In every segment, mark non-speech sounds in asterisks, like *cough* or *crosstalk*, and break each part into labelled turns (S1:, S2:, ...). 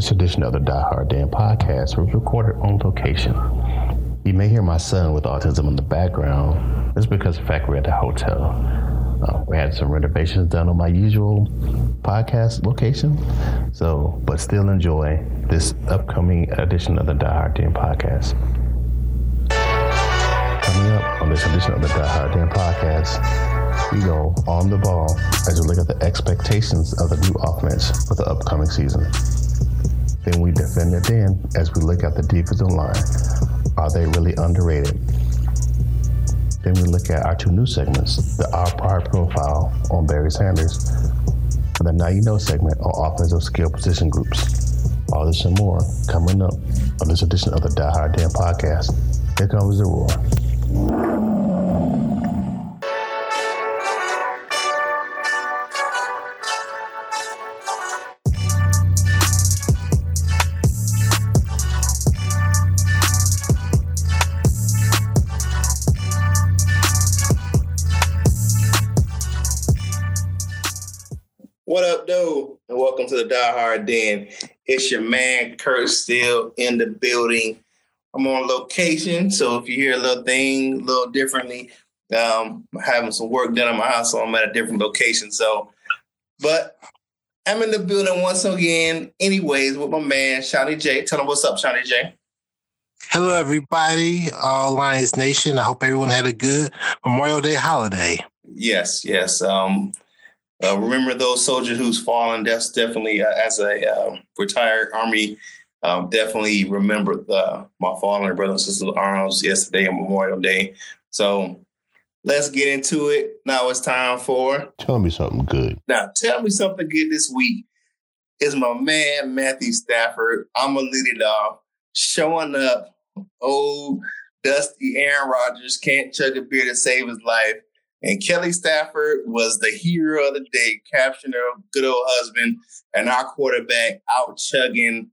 S1: This edition of the Die Hard Dan podcast was recorded on location. You may hear my son with autism in the background. It's because, in fact, we're at the hotel. Uh, we had some renovations done on my usual podcast location. So, but still enjoy this upcoming edition of the Die Hard Dan podcast. Coming up on this edition of the Die Hard Dan podcast, we go on the ball as we look at the expectations of the new offense for the upcoming season. Then we defend it then as we look at the defensive line. Are they really underrated? Then we look at our two new segments, the Our Pride Profile on Barry Sanders, and the Now You Know segment on offensive skill position groups. All this and more coming up on this edition of the Die Hard Dan podcast. Here comes the roar.
S2: What up, dude? And welcome to the Die Hard Den. It's your man Kurt still in the building. I'm on location, so if you hear a little thing a little differently, um, I'm having some work done in my house, so I'm at a different location. So, but I'm in the building once again, anyways, with my man Shawnee J. Tell him what's up, Shawnee J.
S3: Hello, everybody, all Lions Nation. I hope everyone had a good Memorial Day holiday.
S2: Yes, yes. Um, uh, remember those soldiers who's fallen. That's definitely uh, as a uh, retired Army. Um, definitely remember the, my fallen brothers and sisters in arms yesterday on Memorial Day. So let's get into it. Now it's time for.
S1: Tell me something good.
S2: Now tell me something good this week. Is my man Matthew Stafford. I'm gonna lead it off. Showing up. Old dusty Aaron Rodgers can't chug a beer to save his life. And Kelly Stafford was the hero of the day, capturing her good old husband and our quarterback out chugging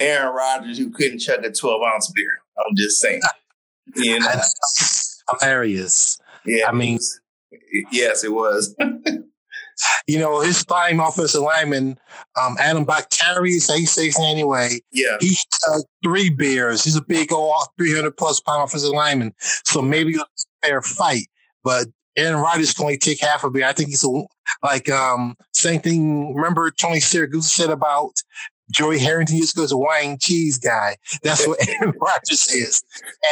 S2: Aaron Rodgers, who couldn't chug a 12 ounce beer. I'm just saying. *laughs* You know?
S3: That's hilarious.
S2: Yeah.
S3: I mean,
S2: yes, it was. *laughs*
S3: you know, his flying offensive lineman, um, Adam Bakhtiari, he's six anyway.
S2: yeah.
S3: He took three beers. He's a big old 300 plus pound offensive lineman. So maybe a fair fight. But Aaron Rodgers can only take half of it. I think he's a, like um, same thing. Remember Tony Siragusa said about Joey Harrington used to go as a wine cheese guy. That's what *laughs* Aaron Rodgers is.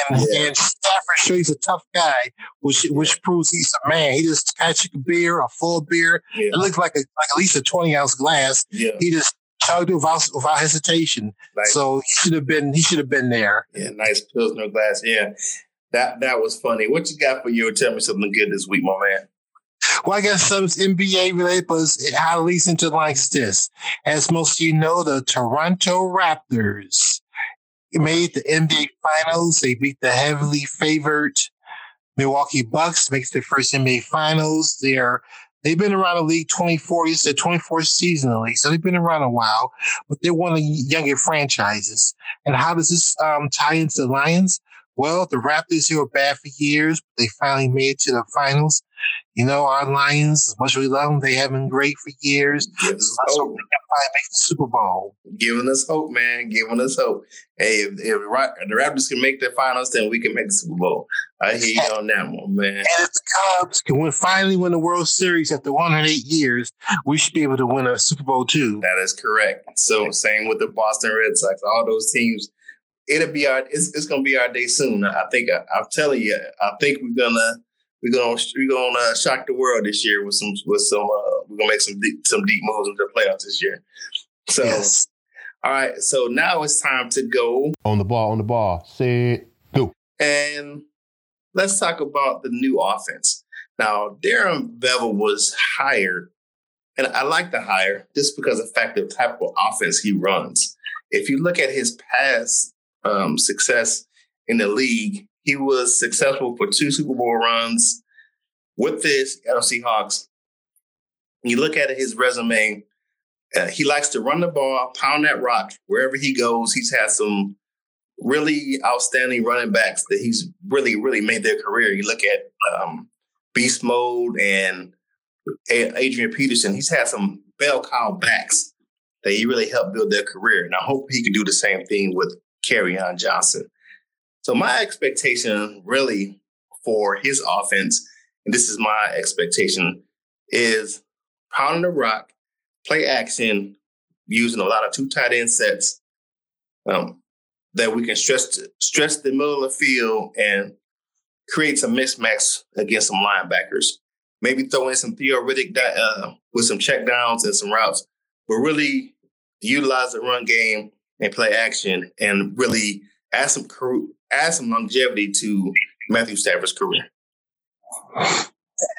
S3: And,
S2: Yeah.
S3: and Stafford sure he's a tough guy, which which proves he's a man. He just catch a beer, a full beer.
S2: Yeah.
S3: It looks like a like at least a 20 ounce glass.
S2: Yeah.
S3: He just chugged it without without hesitation.
S2: Like,
S3: So he should have been he should have been there.
S2: yeah, nice Pilsner glass. Yeah. That that was funny. What you got for you? Tell me something good this week, my man.
S3: Well, I guess some NBA related, but it it leads into like this. As most of you know, the Toronto Raptors made the NBA Finals. They beat the heavily favored Milwaukee Bucks to make their first NBA Finals. They're they've been around the league 24 It's their 24th season in the league, so they've been around a while. But they're one of the younger franchises. And how does this um, tie into the Lions? Well, the Raptors who were bad for years, but they finally made it to the finals. You know, our Lions, as much as we love them, they have been great for years.
S2: Give us hope.
S3: they can finally make the Super Bowl.
S2: Giving us hope, man. Giving us hope. Hey, if, if the Raptors can make the finals, then we can make the Super Bowl. I hear you on that one, man.
S3: And if the Cubs can win, finally win the World Series after 108 years, we should be able to win a Super Bowl too.
S2: That is correct. So same with the Boston Red Sox, all those teams. It'll be our. It's, it's gonna be our day soon. I think. I, I'm telling you. I think we're gonna. We're gonna. We're gonna uh, shock the world this year with some. With some. Uh, we're gonna make some deep, some deep moves into the playoffs this year. So,
S3: Yes.
S2: all right. So now it's time to go
S1: On the ball, on the ball. Say go.
S2: and let's talk about the new offense. Now, Darrell Bevell was hired, and I like the hire just because of the fact of the type of offense he runs. If you look at his past um, success in the league, he was successful for two Super Bowl runs with this Seattle Seahawks. You look at his resume, uh, he likes to run the ball, pound that rock wherever he goes. He's had some really outstanding running backs that he's really, really made their career. You look at um, Beast Mode and Adrian Peterson. He's had some bell cow backs that he really helped build their career. And I hope he can do the same thing with Kerryon Johnson. So my expectation really for his offense, and this is my expectation, is pounding the rock, play action, using a lot of two tight end sets, um, that we can stress stress the middle of the field and create some mismatch against some linebackers. Maybe throw in some theoretic uh, with some check downs and some routes, but really utilize the run game and play action and really add some add some longevity to Matthew Stafford's career.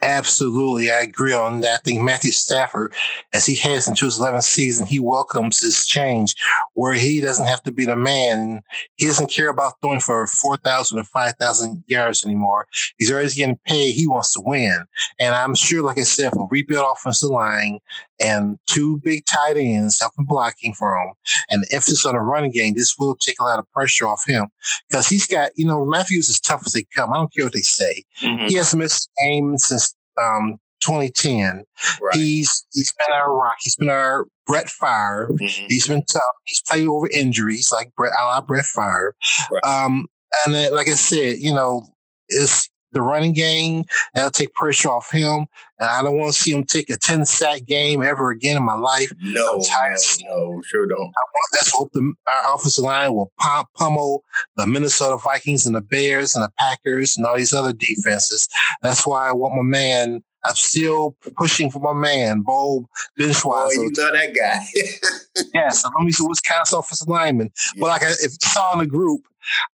S3: Absolutely, I agree on that. I think Matthew Stafford, as he heads into his 11th season, he welcomes this change where he doesn't have to be the man. He doesn't care about throwing for 4,000 or 5,000 yards anymore. He's already getting paid. He wants to win. And I'm sure, like I said, for rebuild offensive line and two big tight ends helping blocking for him and the emphasis on the running game, this will take a lot of pressure off him because he's got, you know, Matthews as tough as they come. I don't care what they say. Mm-hmm. He has missed games since um, 2010. Right. He's he's been our rock. He's been our Brett Favre. Mm-hmm. He's been tough. He's played over injuries like Brett, a la Brett Favre. Right. Um, and then, like I said, you know, it's the running game. That'll take pressure off him. And I don't want to see him take a 10 sack game ever again in my life.
S2: No, no, sure don't. I
S3: want, that's what the, our offensive line will pump, pummel the Minnesota Vikings and the Bears and the Packers and all these other defenses. That's why I want my man. I'm still pushing for my man, Beau Benzschawel.
S2: Oh, you know that guy. *laughs* *laughs*
S3: yes, I'm going to be Wisconsin offensive lineman. Yeah. But like I, if you saw in the group,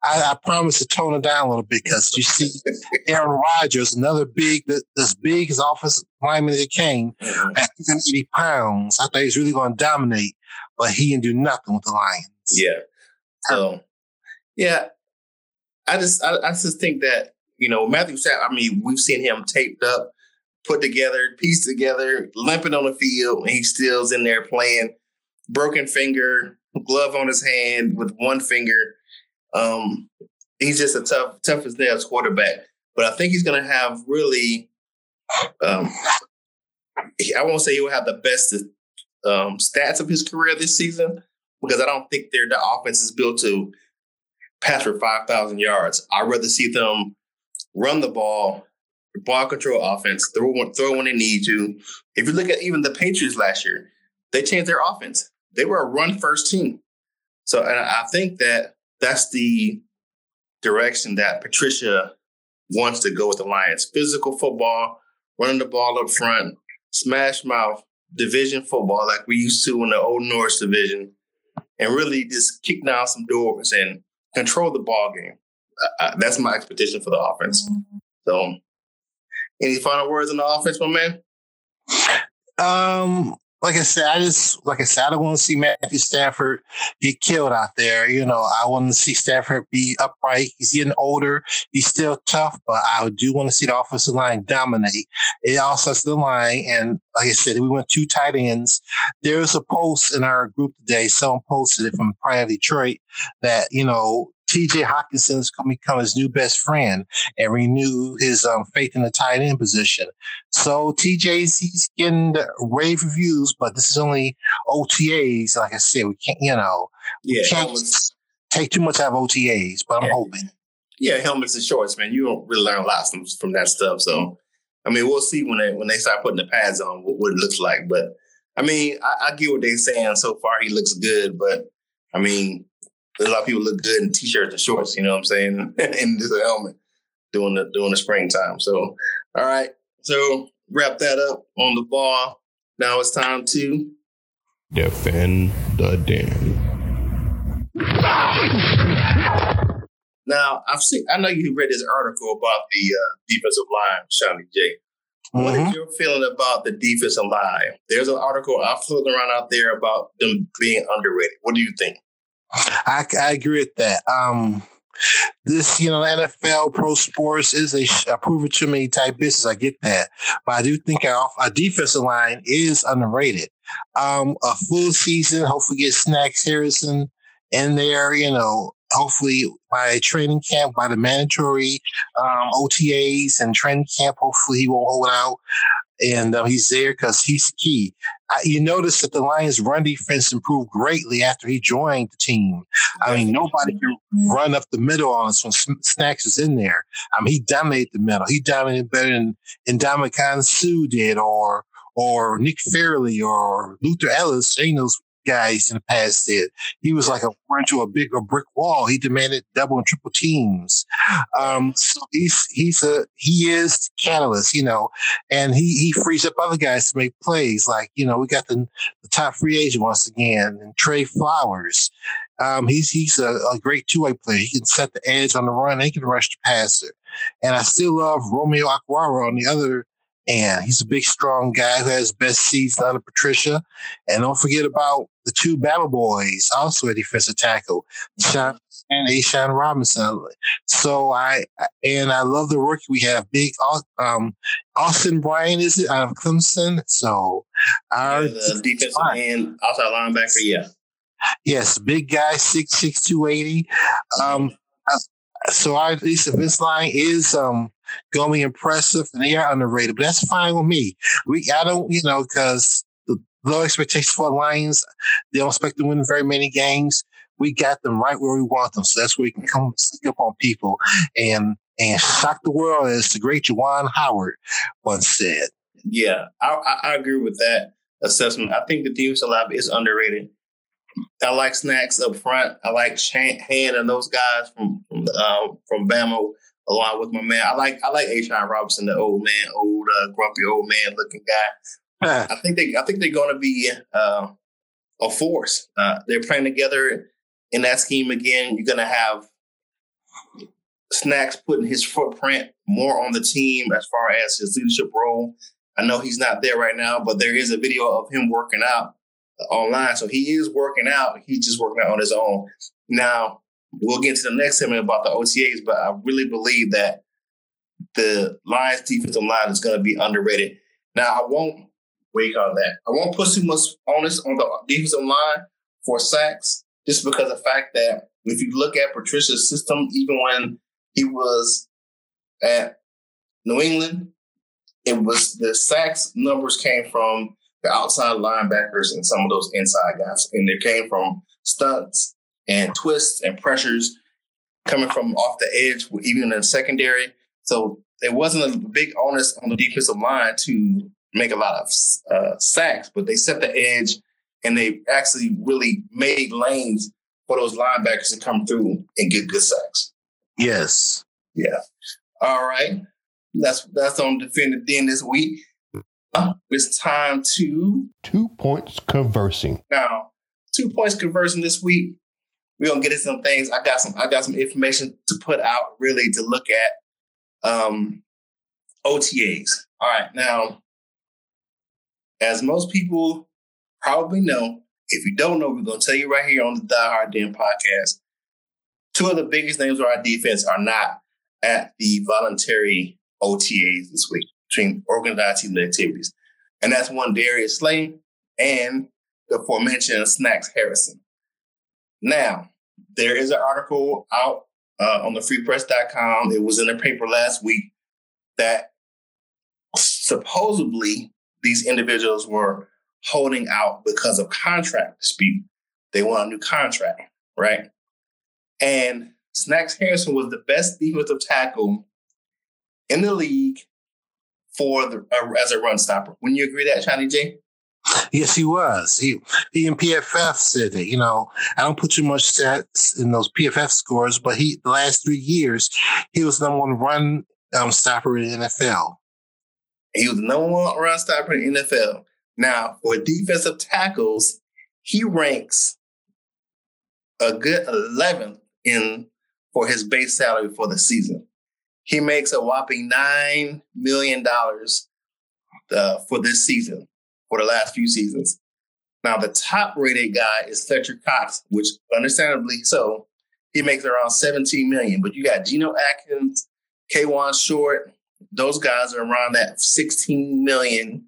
S3: I, I promise to tone it down a little bit because you see *laughs* Aaron Rodgers, another big, as big as offensive lineman that came mm-hmm. at 80 pounds. I thought he was really going to dominate, but he didn't do nothing with the Lions.
S2: Yeah. So, yeah, I just, I, I just think that, you know, Matthew Stafford, I mean, we've seen him taped up, put together, pieced together, limping on the field, and he still's in there playing broken finger, glove on his hand with one finger um, he's just a tough, tough as nails quarterback. But I think he's going to have really, um, I won't say he will have the best um, stats of his career this season because I don't think their the offense is built to pass for five thousand yards. I'd rather see them run the ball, ball control offense, throw one, throw when they need to. If you look at even the Patriots last year, they changed their offense. They were a run first team. So, and I think that that's the direction that Patricia wants to go with the Lions. Physical football, running the ball up front, smash mouth, division football like we used to in the old North division, and really just kick down some doors and control the ball game. Uh, that's my expectation for the offense. So, any final words on the offense, my man?
S3: Um, like I said, I just like I said, I don't want to see Matthew Stafford get killed out there. You know, I want to see Stafford be upright. He's getting older. He's still tough, but I do want to see the offensive line dominate. It also has the line, and like I said, we went two tight ends. There was a post in our group today. Someone posted it from Pride Detroit that you know TJ going to become his new best friend and renew his um, faith in the tight end position. So TJ's he's getting rave reviews, but this is only OTAs. Like I said, we can't, you know, yeah, we can't helmets. take too much out of OTAs, but I'm yeah. hoping.
S2: Yeah, helmets and shorts, man. You don't really learn a lot from, from that stuff. So, I mean, we'll see when they when they start putting the pads on what, what it looks like. But I mean, I, I get what they're saying. So far, he looks good, but I mean, a lot of people look good in t-shirts and shorts, you know what I'm saying? and just a helmet during the during the springtime. So all right. So wrap that up on the ball. Now it's time to
S1: defend the den.
S2: Now I've seen. I know you read this article about the uh, defensive line, Shawnee J. What mm-hmm. is your feeling about the defensive line? There's an article I'm floating around out there about them being underrated. What do you think?
S3: I, I agree with that. Um, this, you know, NFL pro sports is a, a prove it to me type business. I get that, but I do think our, our defensive line is underrated. Um, a full season, hopefully get Snacks Harrison in there, you know, hopefully by training camp, by the mandatory um, OTAs and training camp, hopefully he won't hold out and uh, he's there because he's key. You notice that the Lions' run defense improved greatly after he joined the team. I mean, nobody can mm-hmm. run up the middle on us when Snacks is in there. I mean, he dominated the middle. He dominated better than Ndamukong Suh did, or or Nick Fairley, or Luther Ellis. You know, guys in the past did. He was like a run to a bigger brick wall. He demanded double and triple teams. Um, so he's he's a he is catalyst, you know, and he he frees up other guys to make plays. Like you know, we got the, the top free agent once again, and Trey Flowers. Um, he's he's a, a great two way player. He can set the edge on the run. he can rush the passer. And I still love Romeo Okwara on the other and he's a big, strong guy who has best season under Patricia. And don't forget about the two Battle boys, also a defensive tackle, Sean and A'Shawn Robinson. So I and I love the rookie we have. Big um, Austin Bryant is it out of Clemson. So
S2: our yeah, the defensive end, outside linebacker, yeah.
S3: Yes, big guy, six six two eighty. Um, so our defensive line is um going impressive and they are underrated, but that's fine with me. We I don't you know because the low expectations for the Lions, they don't expect to win very many games. We got them right where we want them, so that's where we can come stick up on people and and shock the world, as the great Juwan Howard once said.
S2: Yeah, I, I agree with that assessment. I think the defensive line is underrated. I like snacks up front. I like Shanahan and those guys from from, uh, from Bama, along with my man. I like I like A'Shawn Robinson, the old man, old uh, grumpy old man looking guy. I think they I think they're going to be uh, a force. Uh, they're playing together in that scheme again. You're going to have Snacks putting his footprint more on the team as far as his leadership role. I know he's not there right now, but there is a video of him working out online. So he is working out. He's just working out on his own. Now, we'll get to the next segment about the OTAs, but I really believe that the Lions defensive line is going to be underrated. Now, I won't wait on that. I won't put too much onus on the defensive line for sacks, just because of the fact that if you look at Patricia's system, even when he was at New England, it was the sacks numbers came from the outside linebackers and some of those inside guys. And they came from stunts and twists and pressures coming from off the edge, even in the secondary. So there wasn't a big onus on the defensive line to make a lot of uh, sacks, but they set the edge and they actually really made lanes for those linebackers to come through and get good sacks.
S3: Yes.
S2: Yeah. All right. That's that's on defended then this week it's time to
S1: two points conversing.
S2: Now, two points conversing this week. We're gonna get into some things. I got some I got some information to put out really to look at um OTAs. All right. Now, as most people probably know, if you don't know, we're gonna tell you right here on the Die Hard Damn podcast. Two of the biggest names of our defense are not at the voluntary OTAs this week between organized team activities. And that's one Darius Slay and the aforementioned Snacks Harrison. Now, there is an article out uh, on the freepress.com. It was in the paper last week that supposedly these individuals were holding out because of contract dispute. They want a new contract, right? And Snacks Harrison was the best defensive tackle in the league for the uh, as a run stopper. When you agree that, Shawnee J?
S3: Yes, he was. He, he in PFF said that. You know, I don't put too much stats in those PFF scores, but he the last three years he was the number one run um, stopper in the NFL.
S2: He was number one run stopper in the NFL. Now, for defensive tackles, he ranks a good 11th in for his base salary for the season. He makes a whopping $9 million uh, for this season, for the last few seasons. Now, the top rated guy is Fletcher Cox, which understandably so, he makes around 17 million. But you got Geno Atkins, Kawann Short, those guys are around that 16 million.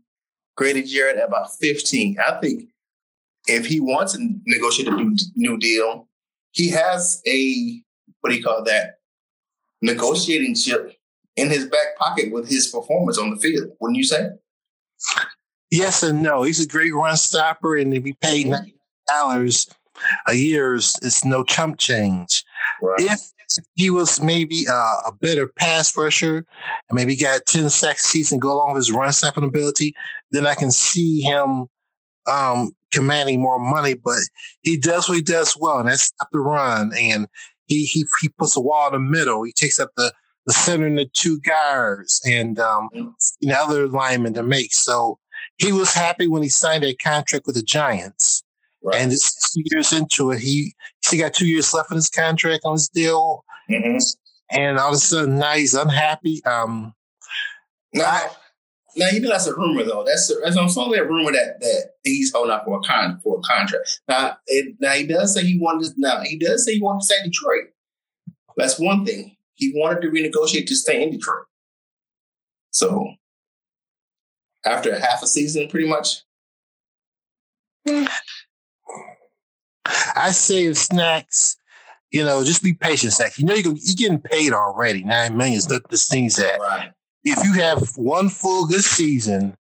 S2: Grady Jarrett at about 15. I think if he wants to negotiate a new, new deal, he has a what do you call that? negotiating chip in his back pocket with his performance on the field, wouldn't you say?
S3: Yes and no. He's a great run stopper, and if he paid dollars a year, it's no chump change. Right. If he was maybe uh, a better pass rusher and maybe got 10 sacks season go along with his run stopping ability, then I can see him um, commanding more money. But he does what he does well, and that's stop the run. And he he he puts a wall in the middle. He takes up the the center and the two guards and um, you know other linemen to make. So he was happy when he signed a contract with the Giants. Right. And it's two years into it, he he got two years left in his contract on his deal. Mm-hmm. And all of a sudden now he's unhappy. Um,
S2: now, I, now you know that's a rumor though. That's that's only a rumor that that he's holding out for a con for a contract. Now it, now he does say he wanted. To, now he does say he wanted to stay in Detroit. That's one thing. He wanted to renegotiate to stay in Detroit. So after half a season, pretty much.
S3: I save snacks, you know, just be patient, snacks. You know, you're, you're getting paid already. Nine million is the, the things that right. if you have one full good season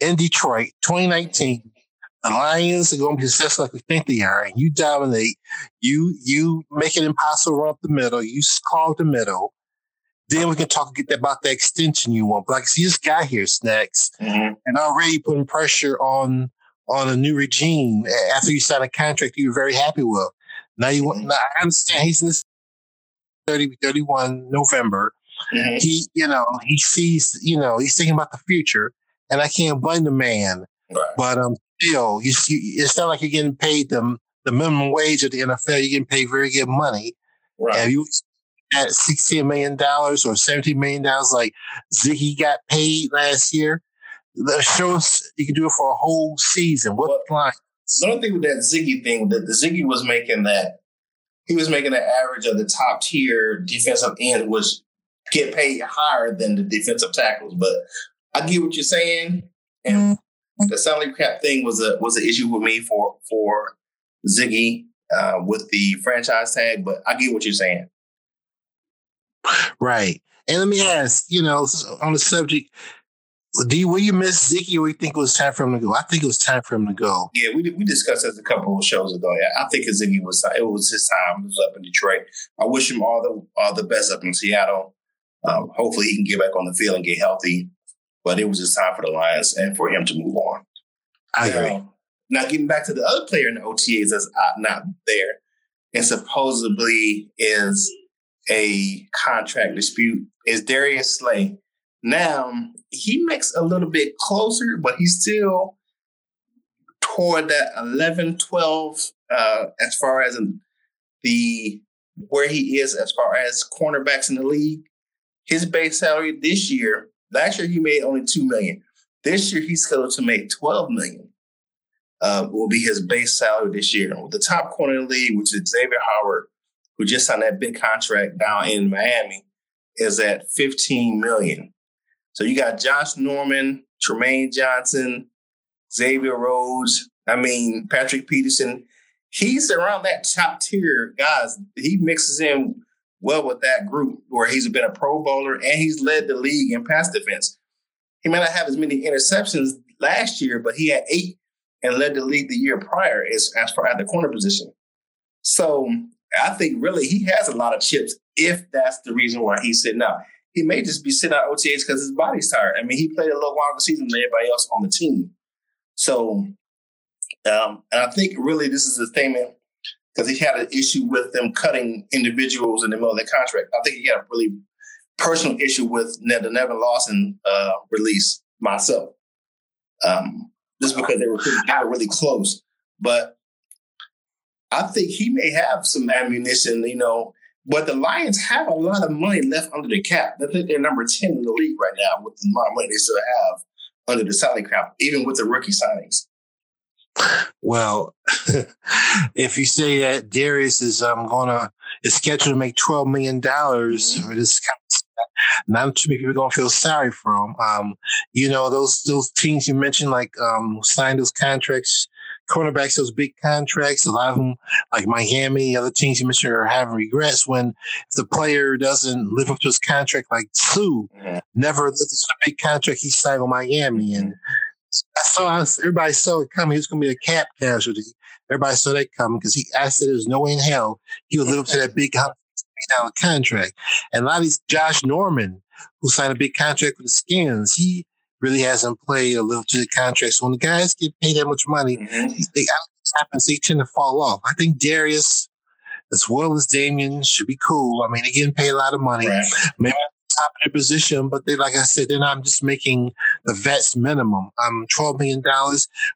S3: in Detroit, 2019, the Lions are going to be successful like we think they are, and you dominate. You you make it impossible to run up the middle. You clog the middle. Then we can talk about the extension you want. But like, see this guy here, Snacks, mm-hmm. and already putting pressure on on a new regime after you sign a contract you were very happy with. Now you want. Mm-hmm. Now I understand he's in this 30, 31 November. Mm-hmm. He, you know, he sees, you know, he's thinking about the future, and I can't blame the man. Right. But um, still, you, you, it's not like you're getting paid the the minimum wage at the NFL. You're getting paid very good money. Right. And you at sixteen million dollars or seventeen million dollars, like Ziggy got paid last year, The shows you can do it for a whole season. What well, line?
S2: The only thing with that Ziggy thing that the Ziggy was making that he was making the average of the top tier defensive end was get paid higher than the defensive tackles. But I get what you're saying, and mm-hmm. the salary cap thing was a was an issue with me for for Ziggy uh, with the franchise tag. But I get what you're saying.
S3: Right. And let me ask, you know, on the subject, do you, will you miss Ziggy or you think it was time for him to go? I think it was time for him to go.
S2: Yeah, we we discussed this a couple of shows ago. Yeah, I think Ziggy was it was his time. He was up in Detroit. I wish him all the all the best up in Seattle. Um, hopefully, he can get back on the field and get healthy. But it was just time for the Lions and for him to move on.
S3: I agree.
S2: now, getting back to the other player in the OTAs that's not there, and supposedly is a contract dispute is Darius Slay. Now, he makes a little bit closer, but he's still toward that 11, 12 uh, as far as the where he is as far as cornerbacks in the league. His base salary this year, last year he made only two million. This year he's scheduled to make 12 million. Uh, will be his base salary this year. With the top corner in the league, which is Xavier Howard, who just signed that big contract down in Miami, is at 15 million. So you got Josh Norman, Trumaine Johnson, Xavier Rhodes. I mean, Patrick Peterson. He's around that top tier guys. He mixes in well with that group where he's been a pro bowler and he's led the league in pass defense. He may not have as many interceptions last year, but he had eight and led the league the year prior as, as far as the corner position. So I think really he has a lot of chips if that's the reason why he's sitting out he may just be sitting out OTAs because his body's tired. I mean, he played a little longer season than everybody else on the team. So, um, and I think really this is a statement because he had an issue with them cutting individuals in the middle of their contract. I think he had a really personal issue with the Nevin Lawson uh, release myself, um, just because they were got really close. But I think he may have some ammunition, you know, but the Lions have a lot of money left under the cap. I think they're number 10 in the league right now with the amount of money they still have under the salary cap, even with the rookie signings.
S3: Well, *laughs* if you say that Darius is um, gonna is scheduled to make twelve million dollars mm-hmm. for this kind of not too many people gonna feel sorry for him. Um, you know those those teams you mentioned like um, signed those contracts cornerbacks those big contracts. A lot of them, like Miami, other teams you mentioned, are having regrets when if the player doesn't live up to his contract, like Suh mm-hmm. never lived up to the big contract he signed with Miami. And I saw everybody saw it coming. He was going to be a cap casualty. Everybody saw that coming because he. I said there's no way in hell he would live up to that big dollar contract. And a lot of these Josh Norman, who signed a big contract with the Skins, he really hasn't played a little to the contract. So when the guys get paid that much money, mm-hmm. they happens, they tend to fall off. I think Darius, as well as Damon, should be cool. I mean, they're getting paid a lot of money. Right. Maybe top of their position, but they, like I said, then I'm just making the vets minimum. I'm $12 million.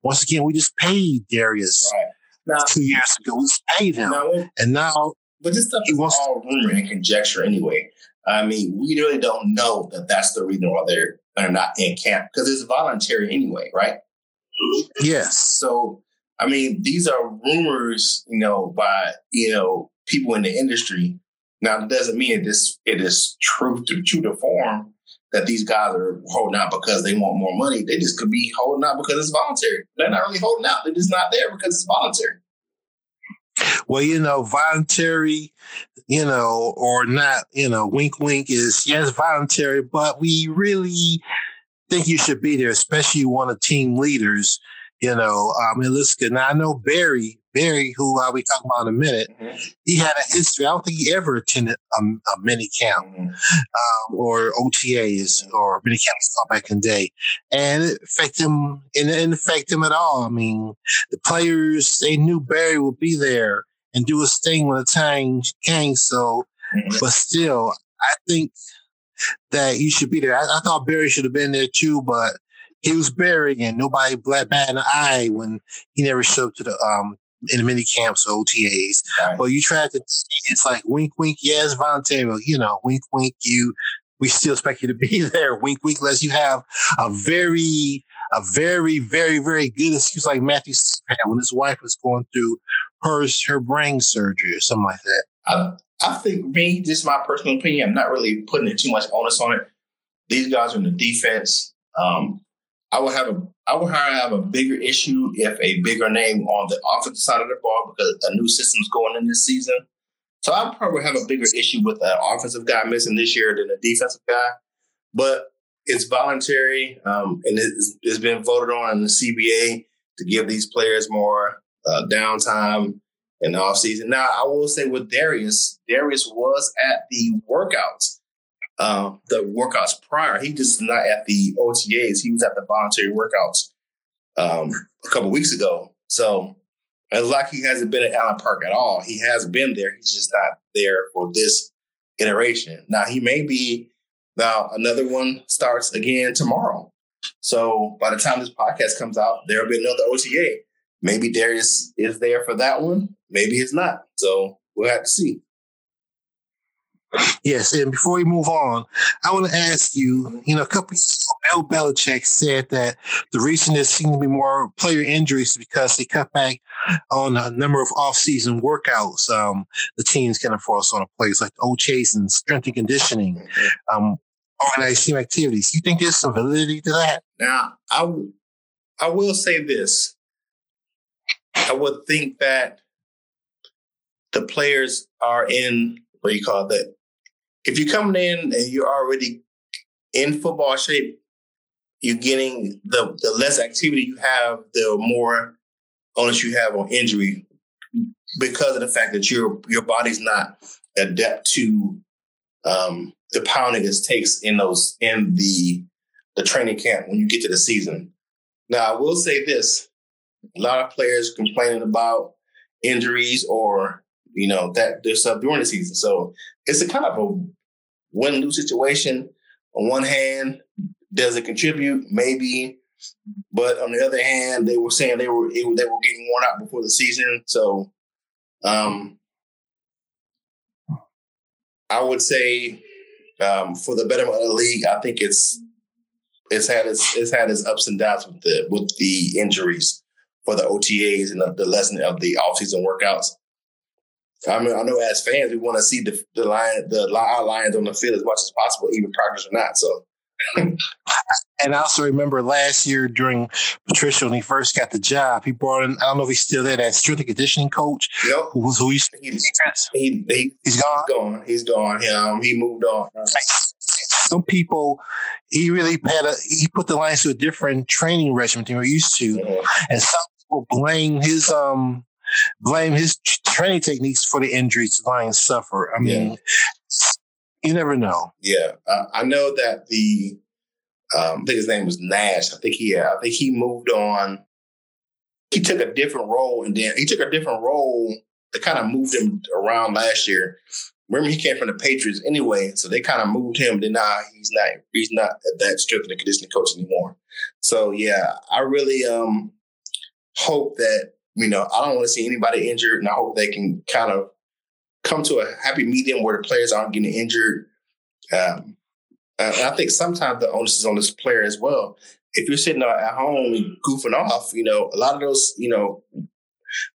S3: Once again, we just paid Darius right. now, two years ago. We just paid him. Now, and now.
S2: But this stuff is all rumor and conjecture anyway. I mean, we really don't know that that's the reason why they're, they're not in camp because it's voluntary anyway, right?
S3: Yes.
S2: So, I mean, these are rumors, you know, by, you know, people in the industry now, it doesn't mean it is it is true to true to form that these guys are holding out because they want more money. They just could be holding out because it's voluntary. They're not really holding out. They're just not there because it's voluntary.
S3: Well, you know, voluntary, you know, or not, you know, wink, wink is yes, voluntary, but we really think you should be there, especially one of team leaders. You know, um, and listen, now I know Barry Barry, who I'll be talking about in a minute, mm-hmm. he had a history. I don't think he ever attended a, a mini camp mm-hmm. um, or OTAs or mini camps back in the day, and it affected him. It didn't affect him at all. I mean, the players they knew Barry would be there and do his thing when the time came. So, mm-hmm. but still, I think that you should be there. I, I thought Barry should have been there too, but he was Barry, and nobody bat an eye when he never showed up to the um in mini camps or OTAs. Right. But you try to, it's like wink, wink, yes, voluntary. You know, wink, wink, you, we still expect you to be *laughs* there. Wink, wink, unless you have a very, a very, very, very good excuse like Matthew had when his wife was going through her, her brain surgery or something like that.
S2: I, I think me, this is my personal opinion, I'm not really putting it too much onus on it. These guys are in the defense. Um, I would have a I would have a bigger issue if a bigger name on the offensive side of the ball because a new system's going in this season. So I probably have a bigger issue with an offensive guy missing this year than a defensive guy. But it's voluntary, um, and it's, it's been voted on in the CBA to give these players more uh, downtime in the offseason. Now, I will say with Darius, Darius was at the workouts um, the workouts prior. He just not at the OTAs. He was at the voluntary workouts um, a couple weeks ago. So it's like he hasn't been at Allen Park at all. He has been there. He's just not there for this iteration. Now he may be. Now another one starts again tomorrow. So by the time this podcast comes out, there'll be another OTA. Maybe Darius is there for that one. Maybe it's not. So we'll have to see.
S3: Yes, and before we move on, I want to ask you, you know, a couple years ago, Bill Belichick said that the reason there seemed to be more player injuries is because they cut back on a number of off-season workouts um, the teams can enforce on a place like OTAs and strength and conditioning, um, organized team activities. You think there's some validity to that?
S2: Now, I, w- I will say this. I would think that the players are in what you call that if you're coming in and you're already in football shape, you're getting the the less activity you have, the more onus you have on injury because of the fact that your your body's not adept to um, the pounding it takes in those in the the training camp when you get to the season. Now, I will say this: a lot of players complaining about injuries or you know that there's stuff during the season. So it's a kind of a win lose situation. On one hand, does it contribute? Maybe, but on the other hand, they were saying they were it, they were getting worn out before the season. So, um, I would say um, for the betterment of the league, I think it's it's had its it's had its ups and downs with the with the injuries for the OTAs and the, the lesson of the offseason workouts. I mean, I know as fans, we want to see the the lion, the our lions on the field as much as possible, even practice or not. So.
S3: and I also remember last year during Patricia when he first got the job, he brought in I don't know if he's still there that strength and conditioning coach.
S2: Yep.
S3: Who was who
S2: he, he, he, he
S3: he's gone.
S2: He's gone. He's gone. Yeah, um, he moved on.
S3: some people, he really had a, he put the Lions to a different training regimen than we're used to. Mm-hmm. And some people blame his, um, blame his training techniques for the injuries the Lions suffer. I mean, yeah. you never know.
S2: Yeah. Uh, I know that the, um, I think his name was Nash. I think he, I think he moved on. He took a different role and then he took a different role that kind of moved him around last year remember he came from the Patriots anyway, so they kind of moved him. Then now he's not he's not that strength and conditioning coach anymore. So yeah, I really um hope that you know I don't want to see anybody injured, and I hope they can kind of come to a happy medium where the players aren't getting injured. Um, I think sometimes the onus is on this player as well. If you're sitting at home goofing off, you know, a lot of those, you know,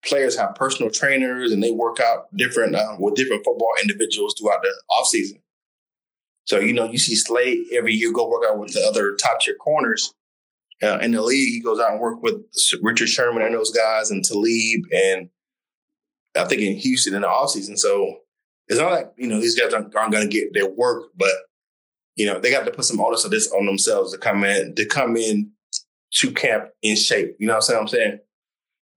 S2: players have personal trainers and they work out different uh, with different football individuals throughout the offseason. So, you know, you see Slay every year go work out with the other top tier corners. Uh, in the league, he goes out and work with Richard Sherman and those guys and Talib and I think in Houston in the offseason. So it's not like, you know, these guys aren't, aren't going to get their work, but, you know, they got to put some onus of this on themselves to come in, to come in to camp in shape. You know what I'm saying?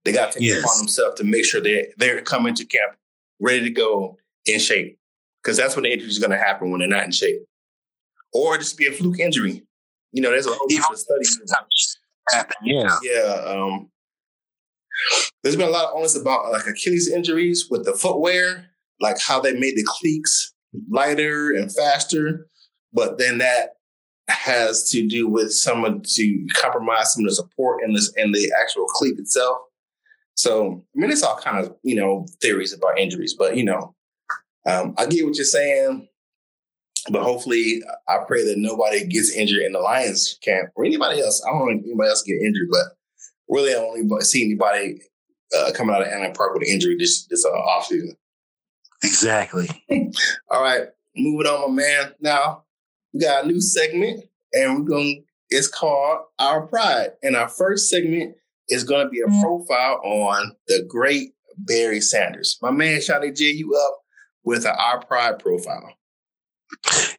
S2: They got to take yes. it upon themselves to make sure they they're coming to camp ready to go in shape. Because that's when the injury is going to happen when they're not in shape, or just be a fluke injury. You know, there's a whole bunch of studies.
S3: Happen, yeah,
S2: yeah. Um, there's been a lot of onus about like Achilles injuries with the footwear, like how they made the cleats lighter and faster, but then that has to do with someone to compromise some of the support in this in the actual cleat itself. So, I mean, it's all kind of, you know, theories about injuries, but, you know, um, I get what you're saying. But hopefully, I pray that nobody gets injured in the Lions camp or anybody else. I don't want anybody else get injured, but really, I don't see anybody uh, coming out of Allen Park with an injury this this uh, offseason.
S3: Exactly. *laughs*
S2: All right, moving on, my man. Now we got a new segment, and we're going. It's called Our Pride, and our first segment is going to be a mm. profile on the great Barry Sanders. My man, Shawnee J, you up with an Our Pride profile.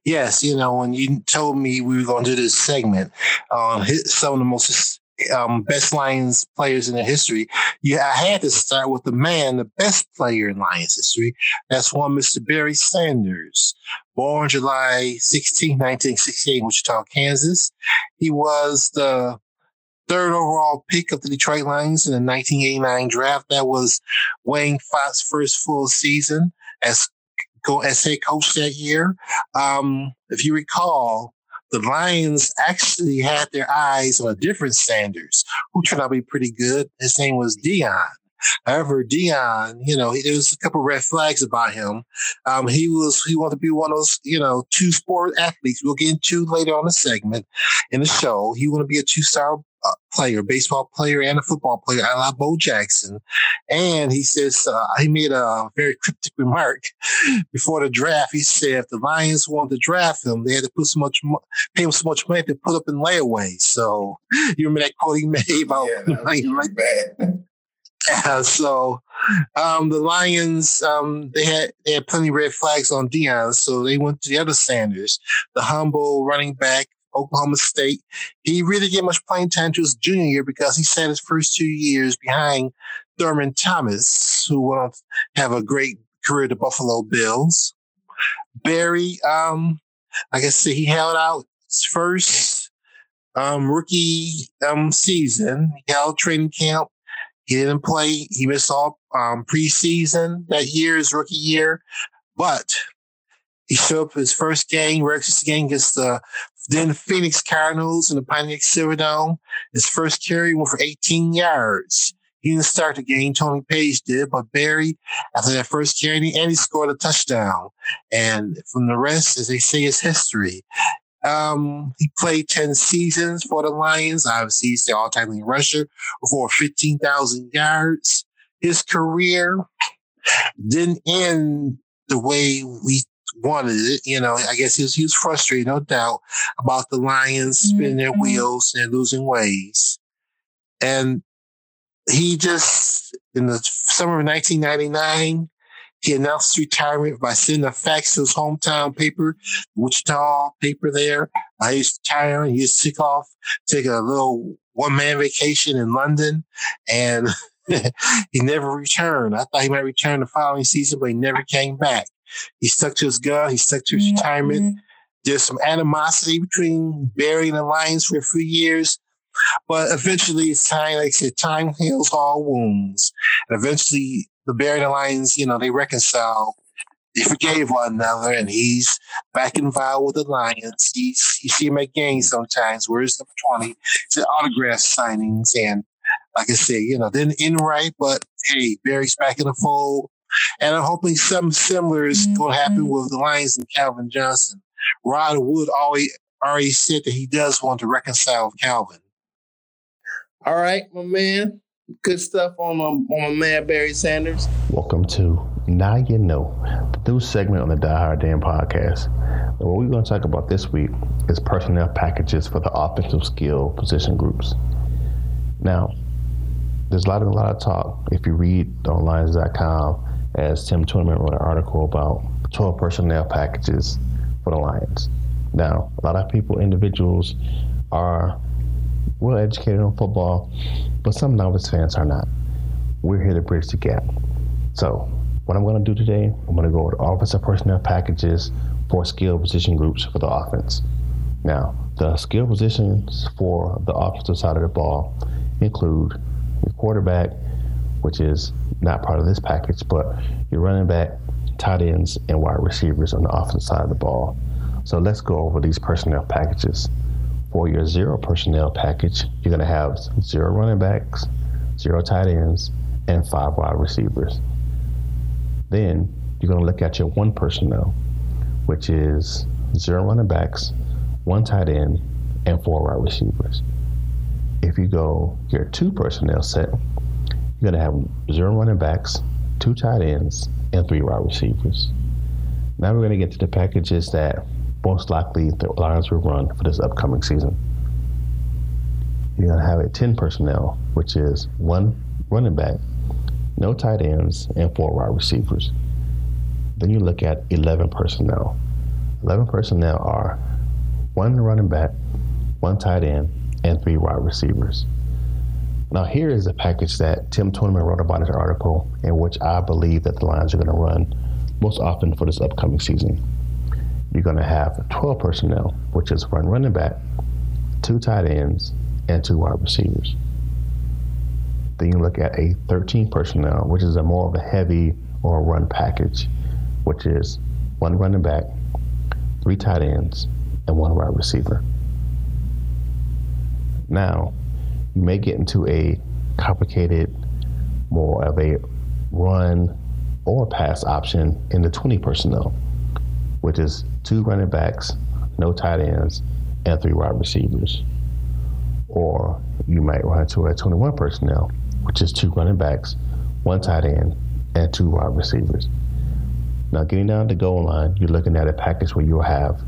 S3: Yes, you know, when you told me we were going to do this segment, um, some of the most um, best Lions players in the history, yeah, I had to start with the man, the best player in Lions history. That's one Mr. Barry Sanders, born July 16, 1968 in Wichita, Kansas. He was the third overall pick of the Detroit Lions in the 1989 draft. That was Wayne Fontes' first full season as as head coach that year. Um, if you recall, the Lions actually had their eyes on a different Sanders, who turned out to be pretty good. His name was Deion. However, Deion, you know, there was a couple red flags about him. Um, he was he wanted to be one of those, you know, two sport athletes. We'll get into later on the segment in the show. He wanted to be a two star player, baseball player, and a football player, a la Bo Jackson. And he says uh, he made a very cryptic *laughs* remark before the draft. He said if the Lions wanted to draft him, they had to put so much, pay him so much money to put up in layaway. So *laughs* you remember that quote he made about
S2: yeah, bad.
S3: Yeah, so um, the Lions um, they had they had plenty of red flags on Deion, so they went to the other Sanders, the humble running back, Oklahoma State. He really didn't get much playing time to his junior year because he sat his first two years behind Thurman Thomas, who went on to have a great career the Buffalo Bills. Barry, um, I guess he held out his first um, rookie um, season. He held training camp he didn't play. He missed all um, preseason that year, his rookie year, but he showed up his first game, Rex game against the then Phoenix Cardinals in the Pontiac Silverdome. His first carry went for 18 yards. He didn't start the game. Tony Paige did, but Barry, after that first carry, and he scored a touchdown. And from the rest, as they say, is history. Um, he played 10 seasons for the Lions. Obviously, he's the all-time leading rusher for 15,000 yards. His career didn't end the way we wanted it. You know, I guess he was, he was frustrated, no doubt, about the Lions spinning their mm-hmm. wheels and losing ways. And he just, in the summer of 1999, he announced retirement by sending a fax to his hometown paper, Wichita paper there. I used Uh, he's retiring. He's sick off, take a little one man vacation in London, and *laughs* he never returned. I thought he might return the following season, but he never came back. He stuck to his gun. He stuck to his mm-hmm. retirement. There's some animosity between Barry and the Lions for a few years. But eventually, it's time, like I said, time heals all wounds. And eventually, the Barry and the Lions, you know, they reconcile. They forgave one another, and he's back involved with the Lions. He's, you see him at games sometimes. Where's number 20? It's an autograph signings. And like I said, you know, didn't end right, but hey, Barry's back in the fold. And I'm hoping something similar is mm-hmm. going to happen with the Lions and Calvin Johnson. Rod Wood always already said that he does want to reconcile with Calvin.
S2: All right, my man. Good stuff on my, on my man Barry Sanders.
S1: Welcome to Now You Know, the new segment on the Die Hard Den podcast. And what we're going to talk about this week is personnel packages for the offensive skill position groups. Now, there's a lot of a lot of talk. If you read on Lions.com, as Tim Twentyman wrote an article about 12 personnel packages for the Lions. Now, a lot of people, individuals, are well educated on football, but some novice fans are not. We're here to bridge the gap. So, what I'm going to do today, I'm going to go over offensive personnel packages for skill position groups for the offense. Now, the skill positions for the offensive side of the ball include your quarterback, which is not part of this package, but your running back, tight ends, and wide receivers on the offensive side of the ball. So let's go over these personnel packages. For your zero personnel package, you're going to have zero running backs, zero tight ends, and five wide receivers. Then you're going to look at your one personnel, which is zero running backs, one tight end, and four wide receivers. If you go your two personnel set, you're going to have zero running backs, two tight ends, and three wide receivers. Now we're going to get to the packages that most likely the Lions will run for this upcoming season. You're going to have a 10 personnel, which is one running back, no tight ends, and four wide receivers. Then you look at 11 personnel. 11 personnel are one running back, one tight end, and three wide receivers. Now, here is a package that Tim Twentyman wrote about in his article, in which I believe that the Lions are going to run most often for this upcoming season you're going to have 12 personnel, which is one running back, two tight ends, and two wide receivers. Then you look at a 13 personnel, which is a more of a heavy or run package, which is one running back, three tight ends, and one wide receiver. Now, you may get into a complicated, more of a run or pass option in the 20 personnel which is two running backs, no tight ends, and three wide receivers. Or you might run into a 21 personnel, which is two running backs, one tight end, and two wide receivers. Now, getting down the goal line, you're looking at a package where you'll have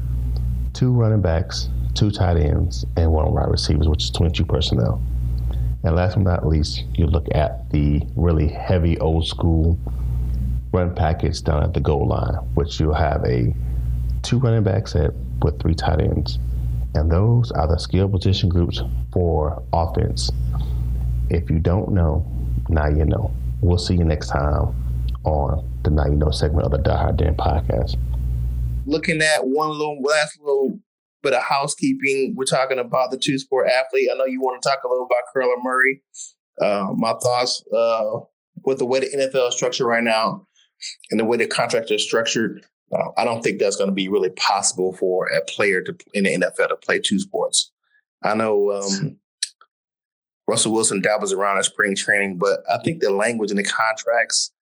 S1: two running backs, two tight ends, and one wide receivers, which is 22 personnel. And last but not least, you look at the really heavy old school run package down at the goal line, which you'll have a two running back set with three tight ends. And those are the skill position groups for offense. If you don't know, now you know. We'll see you next time on the Now You Know segment of the Die Hard Den podcast.
S2: Looking at one little last little bit of housekeeping, we're talking about the two sport athlete. I know you want to talk a little about Kyler Murray. Uh, my thoughts uh, with the way the NFL is structured right now and the way the contracts are structured, uh, I don't think that's going to be really possible for a player to in the NFL to play two sports. I know um, Russell Wilson dabbles around in spring training, but I think the language in the contracts,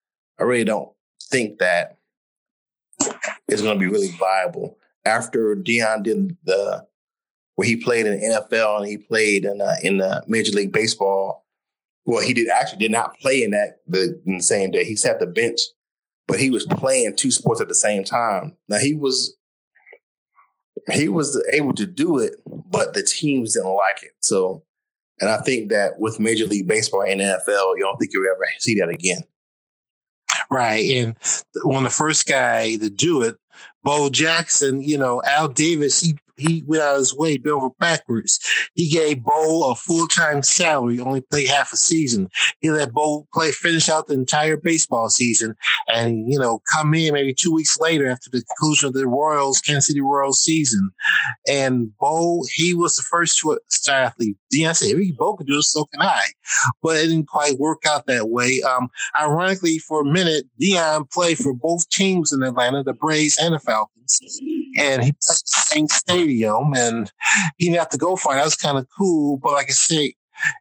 S2: I really don't think that is going to be really viable. After Deion did the where he played in the NFL and he played in uh, in the Major League Baseball. Well, he did actually did not play in that the, in the same day. He sat the bench but he was playing two sports at the same time. Now he was he was able to do it, but the teams didn't like it. So, and I think that with Major League Baseball and NFL, you don't think you'll ever see that again.
S3: Right. And one of the first guy to do it, Bo Jackson, you know, Al Davis, he he went out of his way, bent over backwards. He gave Bo a full time salary, only played half a season. He let Bo play, finish out the entire baseball season, and you know, come in maybe two weeks later after the conclusion of the Royals, Kansas City Royals season. And Bo, he was the first to star athlete. Deion said, if Bo could do it, so can I. But it didn't quite work out that way. Um, ironically, for a minute, Deion played for both teams in Atlanta, the Braves and the Falcons. And he played the same stadium and he didn't have to go it. That was kind of cool. But like I say,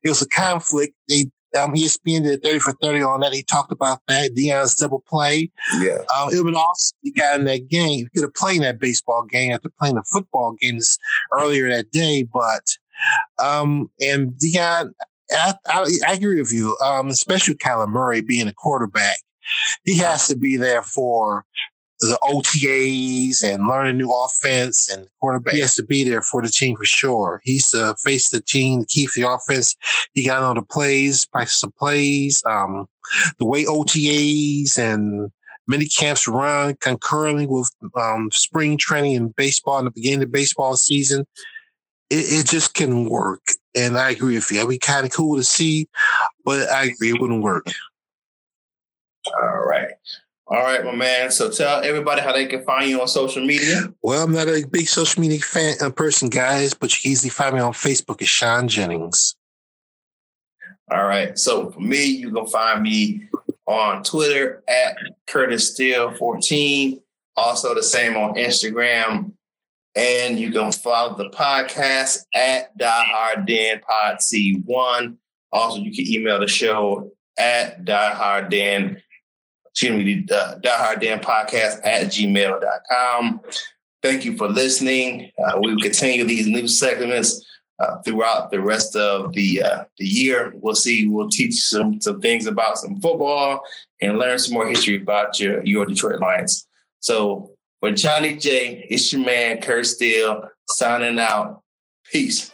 S3: it was a conflict. They um, ESPN did 30 for 30 on that. He talked about that. Deion's double play.
S2: Yeah.
S3: Um, it would been awesome. He got in that game. He could have played in that baseball game after playing the football games earlier that day. But, um, and Deion, I, I, I agree with you, um, especially Kyler Murray being a quarterback. He has to be there for the OTAs and learning new offense and quarterback. He has to be there for the team for sure. He's to face the team, to keep the offense. He got on the plays, practice the plays, um, the way OTAs and many camps run concurrently with um, spring training and baseball in the beginning of baseball season. It, it just can work. And I agree with you. It'd be kind of cool to see, but I agree it wouldn't work.
S2: All right. All right, my man. So tell everybody how they can find you on social media.
S3: Well, I'm not a big social media fan uh, person, guys, but you can easily find me on Facebook as Sean Jennings.
S2: All right. So for me, you can find me on Twitter at Curtis Steele 14. Also the same on Instagram. And you can follow the podcast at Die Hard Den Pod C1. Also, you can email the show at Die Hard Den excuse me, the uh, Die Hard Den podcast at gmail.com. Thank you for listening. Uh, we will continue these new segments uh, throughout the rest of the uh, the year. We'll see. We'll teach some some things about some football and learn some more history about your your Detroit Lions. So for Shawnee J, it's your man Kurt Steele signing out. Peace.